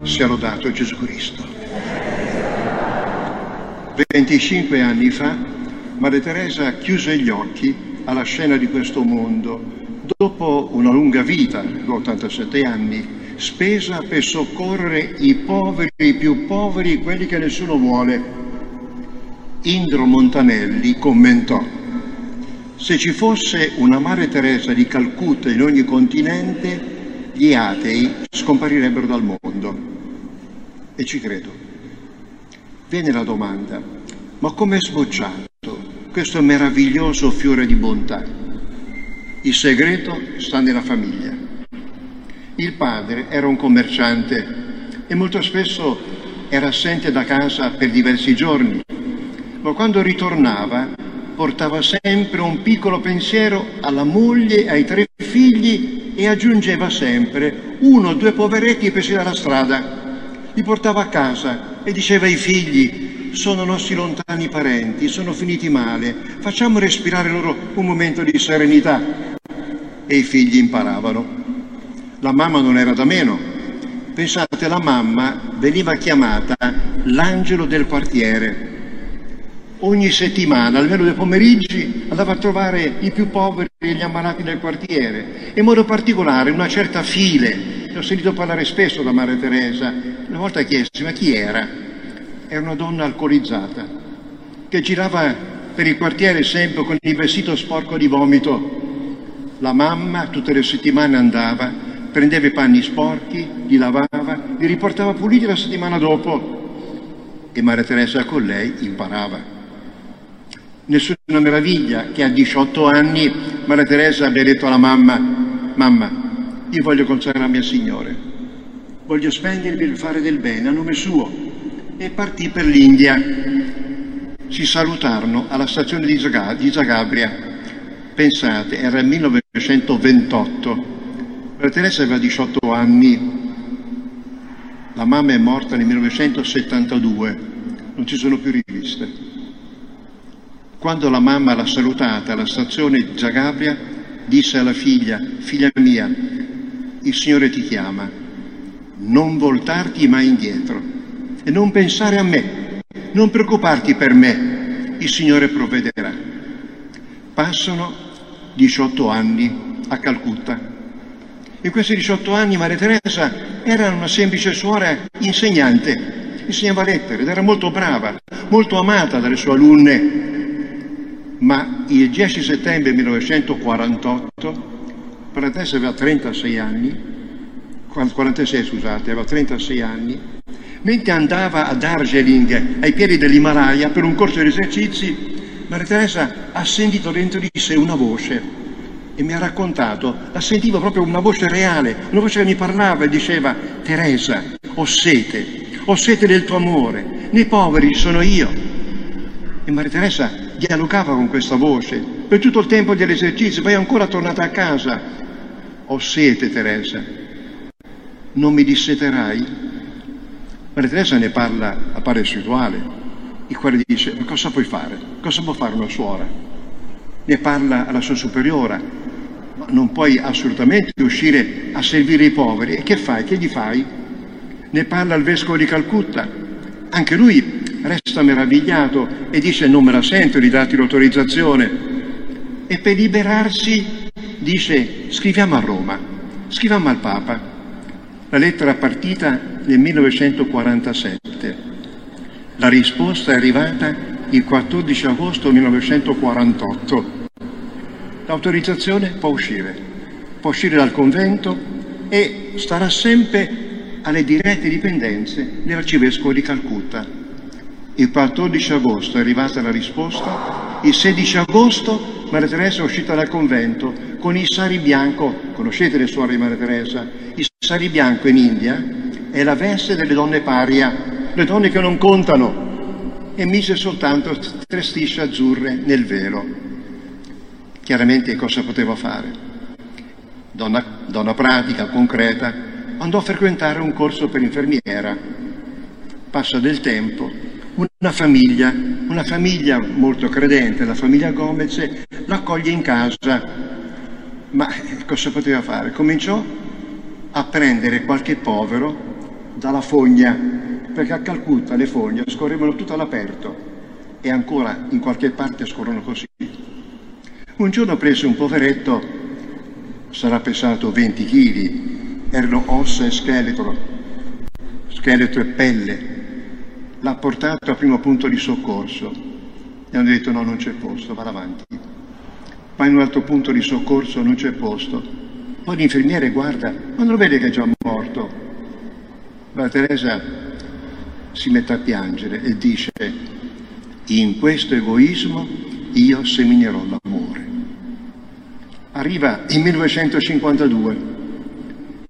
Sia lodato Gesù Cristo. 25 anni fa Maria Teresa chiuse gli occhi alla scena di questo mondo dopo una lunga vita, 87 anni, spesa per soccorrere i poveri, i più poveri, quelli che nessuno vuole. Indro Montanelli commentò se ci fosse una Madre Teresa di Calcutta in ogni continente, gli atei scomparirebbero dal mondo. E ci credo. Viene la domanda, ma come è sbocciato questo meraviglioso fiore di bontà? Il segreto sta nella famiglia. Il padre era un commerciante e molto spesso era assente da casa per diversi giorni, ma quando ritornava portava sempre un piccolo pensiero alla moglie, ai tre figli e aggiungeva sempre uno o due poveretti presi dalla strada. Li portava a casa e diceva ai figli, sono nostri lontani parenti, sono finiti male, facciamo respirare loro un momento di serenità. E i figli imparavano. La mamma non era da meno. Pensate, la mamma veniva chiamata l'angelo del quartiere ogni settimana, almeno due pomeriggi, andava a trovare i più poveri e gli ammalati del quartiere. In modo particolare una certa File, ho sentito parlare spesso da Maria Teresa, una volta chiesi ma chi era? Era una donna alcolizzata, che girava per il quartiere sempre con il vestito sporco di vomito. La mamma tutte le settimane andava, prendeva i panni sporchi, li lavava, li riportava puliti la settimana dopo e Maria Teresa con lei imparava. Nessuna meraviglia che a 18 anni Maria Teresa abbia detto alla mamma, mamma, io voglio consacrarmi al Signore, voglio spendermi per fare del bene a nome suo. E partì per l'India. Si salutarono alla stazione di, Zagabria. Pensate, era il 1928. Maria Teresa aveva 18 anni, la mamma è morta nel 1972, non ci sono più riviste. Quando la mamma l'ha salutata alla stazione di Zagabria, disse alla figlia, figlia mia, il Signore ti chiama, non voltarti mai indietro e non pensare a me, non preoccuparti per me, il Signore provvederà. Passano 18 anni a Calcutta. In questi 18 anni Maria Teresa era una semplice suora insegnante, insegnava lettere ed era molto brava, molto amata dalle sue alunne ma il 10 settembre 1948, Paratessa aveva 36 anni, 46 scusate, aveva 36 anni, mentre andava a Darjeeling, ai piedi dell'Himalaya, per un corso di esercizi, Maria Teresa ha sentito dentro di sé una voce e mi ha raccontato, la sentivo proprio una voce reale, una voce che mi parlava e diceva, Teresa, ho sete, ho sete del tuo amore, nei poveri sono io. E Maria Teresa dialogava con questa voce per tutto il tempo dell'esercizio, poi è ancora tornata a casa. Ho sete, Teresa, non mi disseterai? Maria Teresa ne parla a Padre Spirituale, il quale dice, ma cosa puoi fare? Cosa può fare una suora? Ne parla alla sua superiora, ma non puoi assolutamente uscire a servire i poveri. E che fai? Che gli fai? Ne parla al vescovo di Calcutta, anche lui resta meravigliato e dice non me la sento di darti l'autorizzazione. E per liberarsi dice scriviamo a Roma, scriviamo al Papa. La lettera partita nel 1947. La risposta è arrivata il 14 agosto 1948. L'autorizzazione può uscire, può uscire dal convento e starà sempre alle dirette dipendenze dell'arcivescovo di Calcutta. Il 14 agosto è arrivata la risposta, il 16 agosto Maria Teresa è uscita dal convento con il sari bianco, conoscete le suore di Maria Teresa, il sari bianco in India è la veste delle donne paria, le donne che non contano, e mise soltanto tre strisce azzurre nel velo. Chiaramente cosa poteva fare? Donna, donna pratica, concreta, andò a frequentare un corso per infermiera. Passa del tempo, una famiglia, una famiglia molto credente, la famiglia Gomez, l'accoglie in casa. Ma cosa poteva fare? Cominciò a prendere qualche povero, dalla fogna, perché a Calcutta le fogne scorrevano tutte all'aperto e ancora in qualche parte scorrono così. Un giorno prese un poveretto, sarà pesato 20 kg, erano ossa e scheletro, scheletro e pelle. L'ha portato a primo punto di soccorso e hanno detto no, non c'è posto, va avanti. Va in un altro punto di soccorso, non c'è posto. Poi l'infermiere guarda, ma non lo vede che è già morto. Ma Teresa si mette a piangere e dice, in questo egoismo io seminerò l'amore. Arriva il 1952.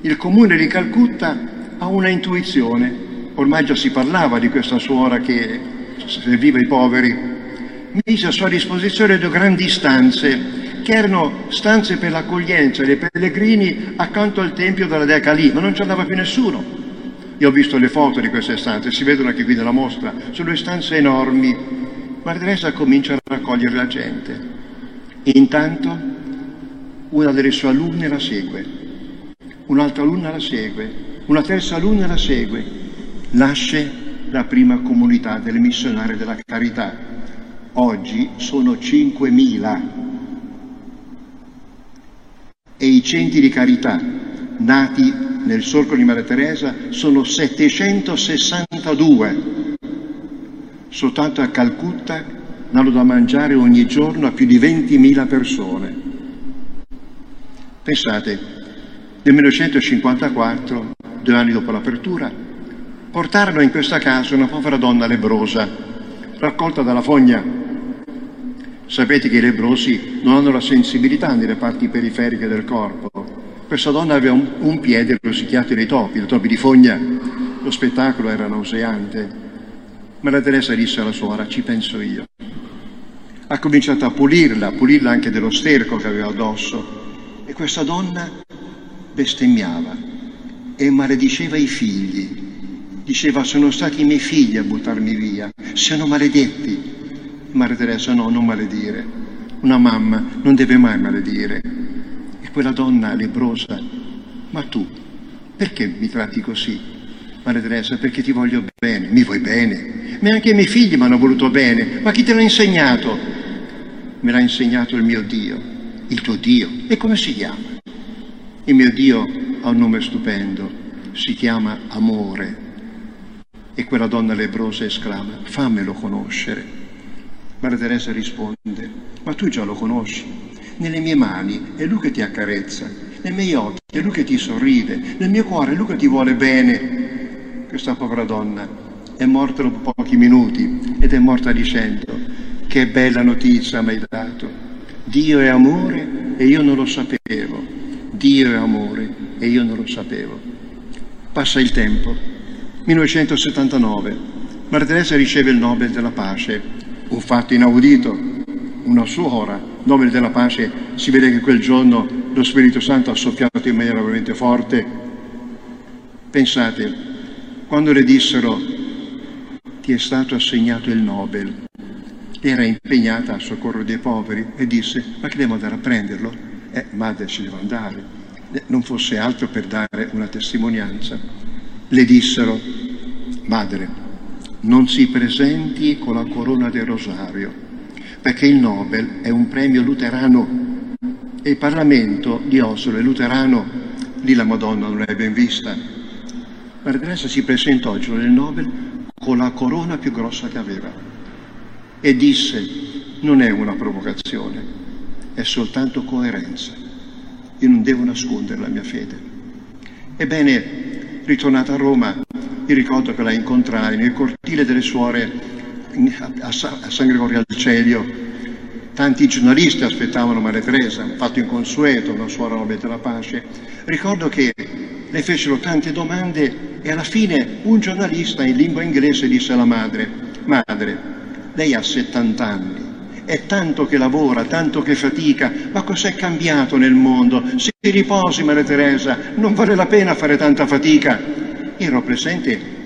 Il comune di Calcutta ha una intuizione. Ormai già si parlava di questa suora che serviva i poveri. Mise a sua disposizione due grandi stanze che erano stanze per l'accoglienza dei pellegrini accanto al tempio della dea Calì, ma non ci andava più nessuno. Io ho visto le foto di queste stanze, si vedono anche qui nella mostra, sono stanze enormi. Maria Teresa comincia a raccogliere la gente. E intanto una delle sue alunne la segue, un'altra alunna la segue, una terza alunna la segue, nasce la prima comunità delle missionarie della carità. Oggi sono 5.000 e i centri di carità nati nel solco di Maria Teresa sono 762. Soltanto a Calcutta danno da mangiare ogni giorno a più di 20.000 persone. Pensate, nel 1954, due anni dopo l'apertura, portarono in questa casa una povera donna lebrosa, raccolta dalla fogna. Sapete che i lebrosi non hanno la sensibilità nelle parti periferiche del corpo. Questa donna aveva un, un piede rosicchiato dai topi, dai topi di fogna. Lo spettacolo era nauseante. Ma la Teresa disse alla suora, ci penso io. Ha cominciato a pulirla, a pulirla anche dello sterco che aveva addosso e questa donna bestemmiava e malediceva i figli. Diceva sono stati i miei figli a buttarmi via, siano maledetti. Maria Teresa no, non maledire. Una mamma non deve mai maledire. E quella donna lebrosa, ma tu perché mi tratti così? Maria Teresa, perché ti voglio bene, mi vuoi bene. Ma anche i miei figli mi hanno voluto bene. Ma chi te l'ha insegnato? Me l'ha insegnato il mio Dio il tuo Dio. E come si chiama? Il mio Dio ha un nome stupendo, si chiama amore. E quella donna lebrosa esclama, fammelo conoscere. Maria Teresa risponde, ma tu già lo conosci. Nelle mie mani è lui che ti accarezza, nei miei occhi è lui che ti sorride, nel mio cuore è lui che ti vuole bene. Questa povera donna è morta dopo pochi minuti ed è morta dicendo, che bella notizia mi hai dato. Dio è amore e io non lo sapevo. Dio è amore e io non lo sapevo. Passa il tempo. 1979. Maria Teresa riceve il Nobel della pace, un fatto inaudito. Una suora, Nobel della pace, si vede che quel giorno lo Spirito Santo ha soffiato in maniera veramente forte. Pensate, quando le dissero ti è stato assegnato il Nobel, era impegnata a soccorro dei poveri e disse ma che devo andare a prenderlo? Eh, madre ci devo andare. Eh, non fosse altro per dare una testimonianza. Le dissero, madre, non si presenti con la corona del rosario, perché il Nobel è un premio luterano e il Parlamento di Oslo è luterano, lì la Madonna non è ben vista. Maria Teresa si presentò il giorno del Nobel con la corona più grossa che aveva e disse non è una provocazione, è soltanto coerenza. Io non devo nascondere la mia fede. Ebbene, ritornata a Roma, mi ricordo che la incontrai nel cortile delle suore a San Gregorio al Celio. Tanti giornalisti aspettavano Maria Teresa, un fatto inconsueto, una suora non mette la pace. Ricordo che le fecero tante domande e alla fine un giornalista in lingua inglese disse alla madre, madre, lei ha 70 anni, è tanto che lavora, tanto che fatica, ma cos'è cambiato nel mondo? Si riposi, Maria Teresa, non vale la pena fare tanta fatica. Ero presente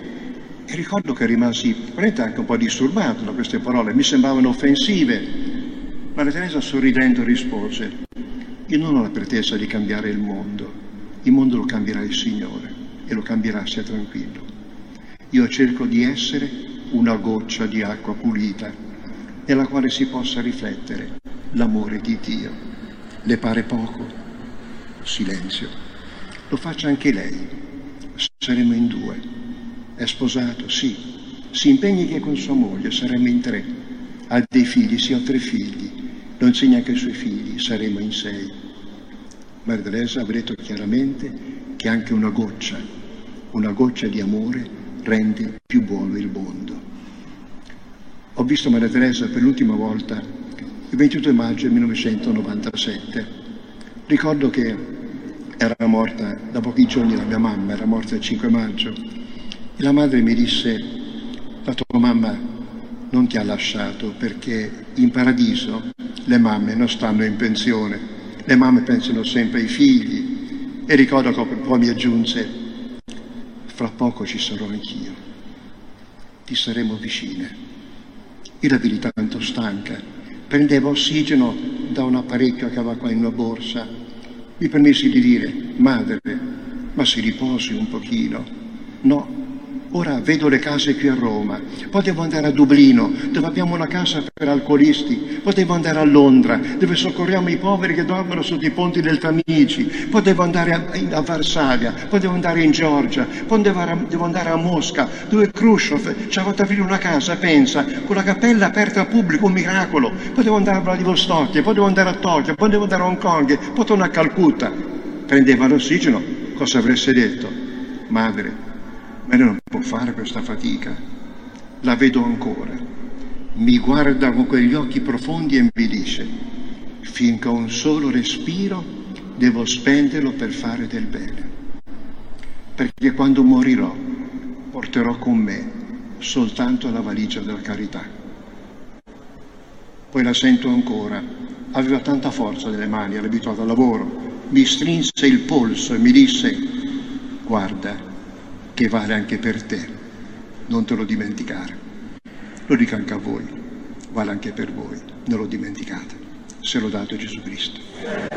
e ricordo che rimasi veramente anche un po' disturbato da queste parole, mi sembravano offensive. Maria Teresa sorridendo rispose, io non ho la pretesa di cambiare il mondo, il mondo lo cambierà il Signore. e lo cambierà, sia tranquillo. Io cerco di essere una goccia di acqua pulita nella quale si possa riflettere l'amore di Dio. Le pare poco? Silenzio. Lo faccia anche lei. Saremo in due. È sposato? Sì. Si impegni che con sua moglie saremo in tre. Ha dei figli? Sì, ho tre figli. Lo insegna anche ai suoi figli. Saremo in sei. Maria Teresa ha detto chiaramente che anche una goccia, una goccia di amore rende più buono il mondo. Ho visto Maria Teresa per l'ultima volta il 22 maggio 1997. Ricordo che era morta da pochi giorni la mia mamma, era morta il 5 maggio. E la madre mi disse, la tua mamma non ti ha lasciato perché in paradiso le mamme non stanno in pensione, le mamme pensano sempre ai figli. E ricordo che poi mi aggiunse, fra poco ci sarò anch'io, ti saremo vicine. Io la vidi tanto stanca, prendeva ossigeno da un apparecchio che aveva qua in una borsa. Mi permessi di dire, madre, ma si riposi un pochino. No, Ora vedo le case qui a Roma, potevo andare a Dublino, dove abbiamo una casa per alcolisti, potevo andare a Londra, dove soccorriamo i poveri che dormono sotto i ponti del Tamigi, potevo andare a, a Varsavia, potevo andare in Georgia, potevo andare a Mosca, dove Khrushchev ci ha fatto aprire una casa, pensa, con la cappella aperta al pubblico, un miracolo, potevo andare a Vladivostok, potevo andare a Tokyo, potevo andare a Hong Kong, potevo andare a Calcutta, prendeva l'ossigeno, cosa avreste detto? Madre, ma non può fare questa fatica. La vedo ancora. Mi guarda con quegli occhi profondi e mi dice, finché ho un solo respiro devo spenderlo per fare del bene. Perché quando morirò porterò con me soltanto la valigia della carità. Poi la sento ancora. Aveva tanta forza nelle mani, era abituata al lavoro. Mi strinse il polso e mi disse, guarda, che vale anche per te. Non te lo dimenticare. Lo dico anche a voi, vale anche per voi, non lo dimenticate. Se lo dato Gesù Cristo.